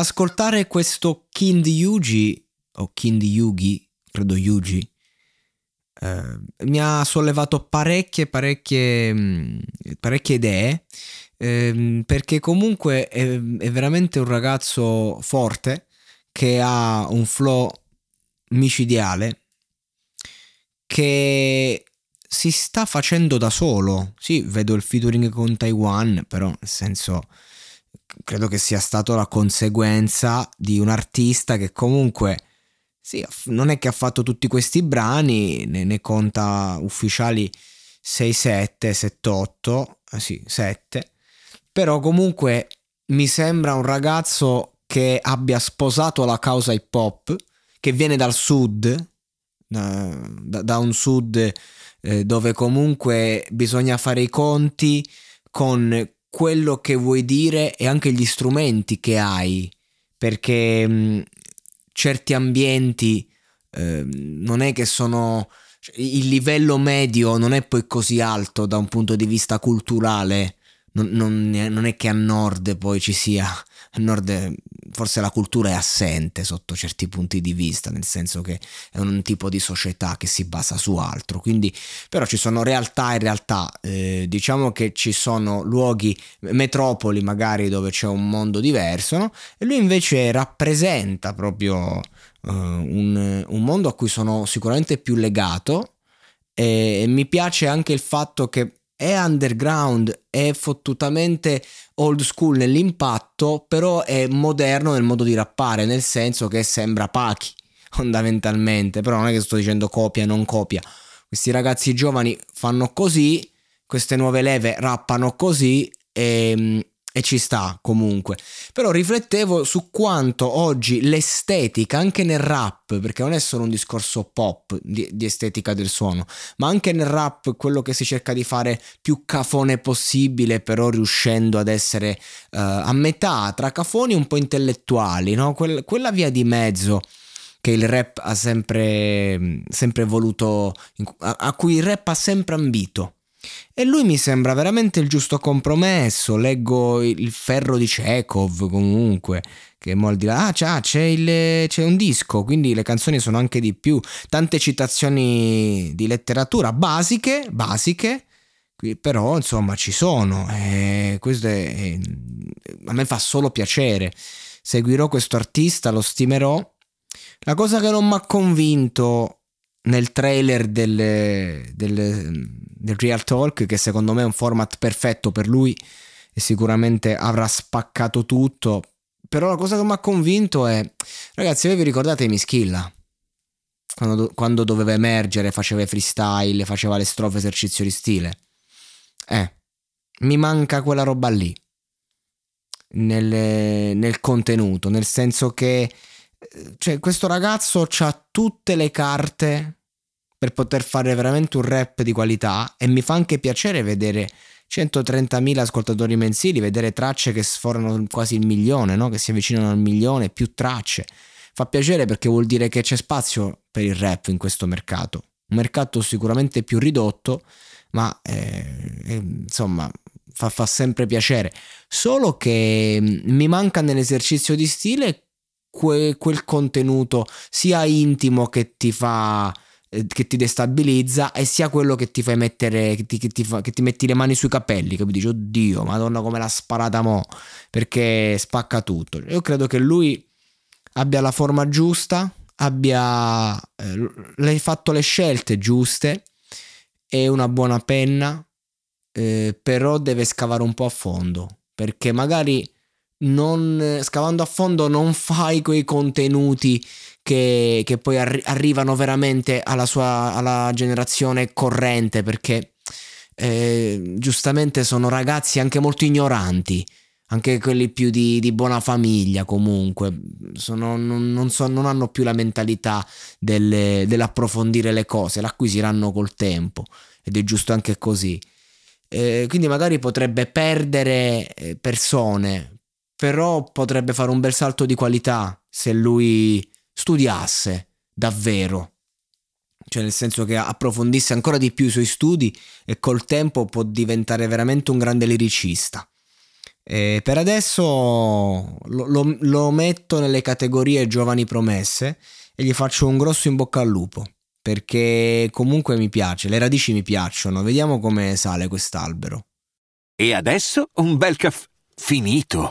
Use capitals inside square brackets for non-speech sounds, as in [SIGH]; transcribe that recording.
Ascoltare questo Kind Yugi, o Kind Yugi, credo Yugi, eh, mi ha sollevato parecchie, parecchie, mh, parecchie idee, ehm, perché comunque è, è veramente un ragazzo forte, che ha un flow micidiale, che si sta facendo da solo. Sì, vedo il featuring con Taiwan, però nel senso credo che sia stato la conseguenza di un artista che comunque sì, non è che ha fatto tutti questi brani, ne, ne conta ufficiali 6, 7, 7, 8, eh sì, 7, però comunque mi sembra un ragazzo che abbia sposato la causa hip hop, che viene dal sud, da, da un sud eh, dove comunque bisogna fare i conti con quello che vuoi dire e anche gli strumenti che hai, perché mh, certi ambienti eh, non è che sono il livello medio non è poi così alto da un punto di vista culturale non, non, non è che a nord poi ci sia a nord forse la cultura è assente sotto certi punti di vista, nel senso che è un tipo di società che si basa su altro, quindi però ci sono realtà e realtà, eh, diciamo che ci sono luoghi, metropoli magari dove c'è un mondo diverso, no? e lui invece rappresenta proprio uh, un, un mondo a cui sono sicuramente più legato. E mi piace anche il fatto che è underground, è fottutamente old school nell'impatto, però è moderno nel modo di rappare, nel senso che sembra Pachi [LAUGHS] fondamentalmente, però non è che sto dicendo copia, non copia. Questi ragazzi giovani fanno così, queste nuove leve rappano così e, e ci sta comunque. Però riflettevo su quanto oggi l'estetica, anche nel rap, perché non è solo un discorso pop di, di, estetica del suono, ma anche nel rap quello che si cerca di fare più cafone possibile, però riuscendo ad essere uh, a metà tra cafoni un po' intellettuali, no? Quell- quella via di mezzo che il rap ha sempre, sempre voluto, a, a cui il rap ha sempre ambito. E lui mi sembra veramente il giusto compromesso. Leggo il ferro di Chekhov comunque. Che mo al di là, ah, c'è, c'è, il, c'è un disco, quindi le canzoni sono anche di più. Tante citazioni di letteratura basiche, basiche, però insomma ci sono. E questo è, è, a me fa solo piacere. Seguirò questo artista, lo stimerò. La cosa che non mi ha convinto nel trailer del, del, del, Real Talk, che secondo me è un format perfetto per lui e sicuramente avrà spaccato tutto. Però la cosa che mi ha convinto è, ragazzi, voi vi ricordate Mischilla? Quando, quando doveva emergere, faceva freestyle, faceva le strofe esercizio di stile. Eh, mi manca quella roba lì. Nel, nel contenuto, nel senso che cioè, questo ragazzo ha tutte le carte per poter fare veramente un rap di qualità e mi fa anche piacere vedere 130.000 ascoltatori mensili, vedere tracce che sforano quasi il milione, no? che si avvicinano al milione, più tracce. fa piacere perché vuol dire che c'è spazio per il rap in questo mercato. Un mercato sicuramente più ridotto, ma eh, eh, insomma fa, fa sempre piacere. Solo che mm, mi manca nell'esercizio di stile que, quel contenuto sia intimo che ti fa eh, che ti destabilizza e sia quello che ti fai mettere che ti, che ti, fa, che ti metti le mani sui capelli che dici oddio madonna come l'ha sparata mo perché spacca tutto. Io credo che lui abbia la forma giusta abbia eh, l'hai fatto le scelte giuste è una buona penna eh, però deve scavare un po' a fondo perché magari non, scavando a fondo non fai quei contenuti che, che poi arri- arrivano veramente alla sua alla generazione corrente perché eh, giustamente sono ragazzi anche molto ignoranti anche quelli più di, di buona famiglia comunque sono, non, non, so, non, hanno più la mentalità delle, dell'approfondire le cose l'acquisiranno col tempo ed è giusto anche così. Eh, quindi magari potrebbe perdere eh, persone però potrebbe fare un bel salto di qualità se lui studiasse davvero. Cioè nel senso che approfondisse ancora di più i suoi studi e col tempo può diventare veramente un grande liricista. E per adesso lo, lo, lo metto nelle categorie giovani promesse e gli faccio un grosso in bocca al lupo perché comunque mi piace, le radici mi piacciono, vediamo come sale quest'albero. E adesso un bel caffè finito.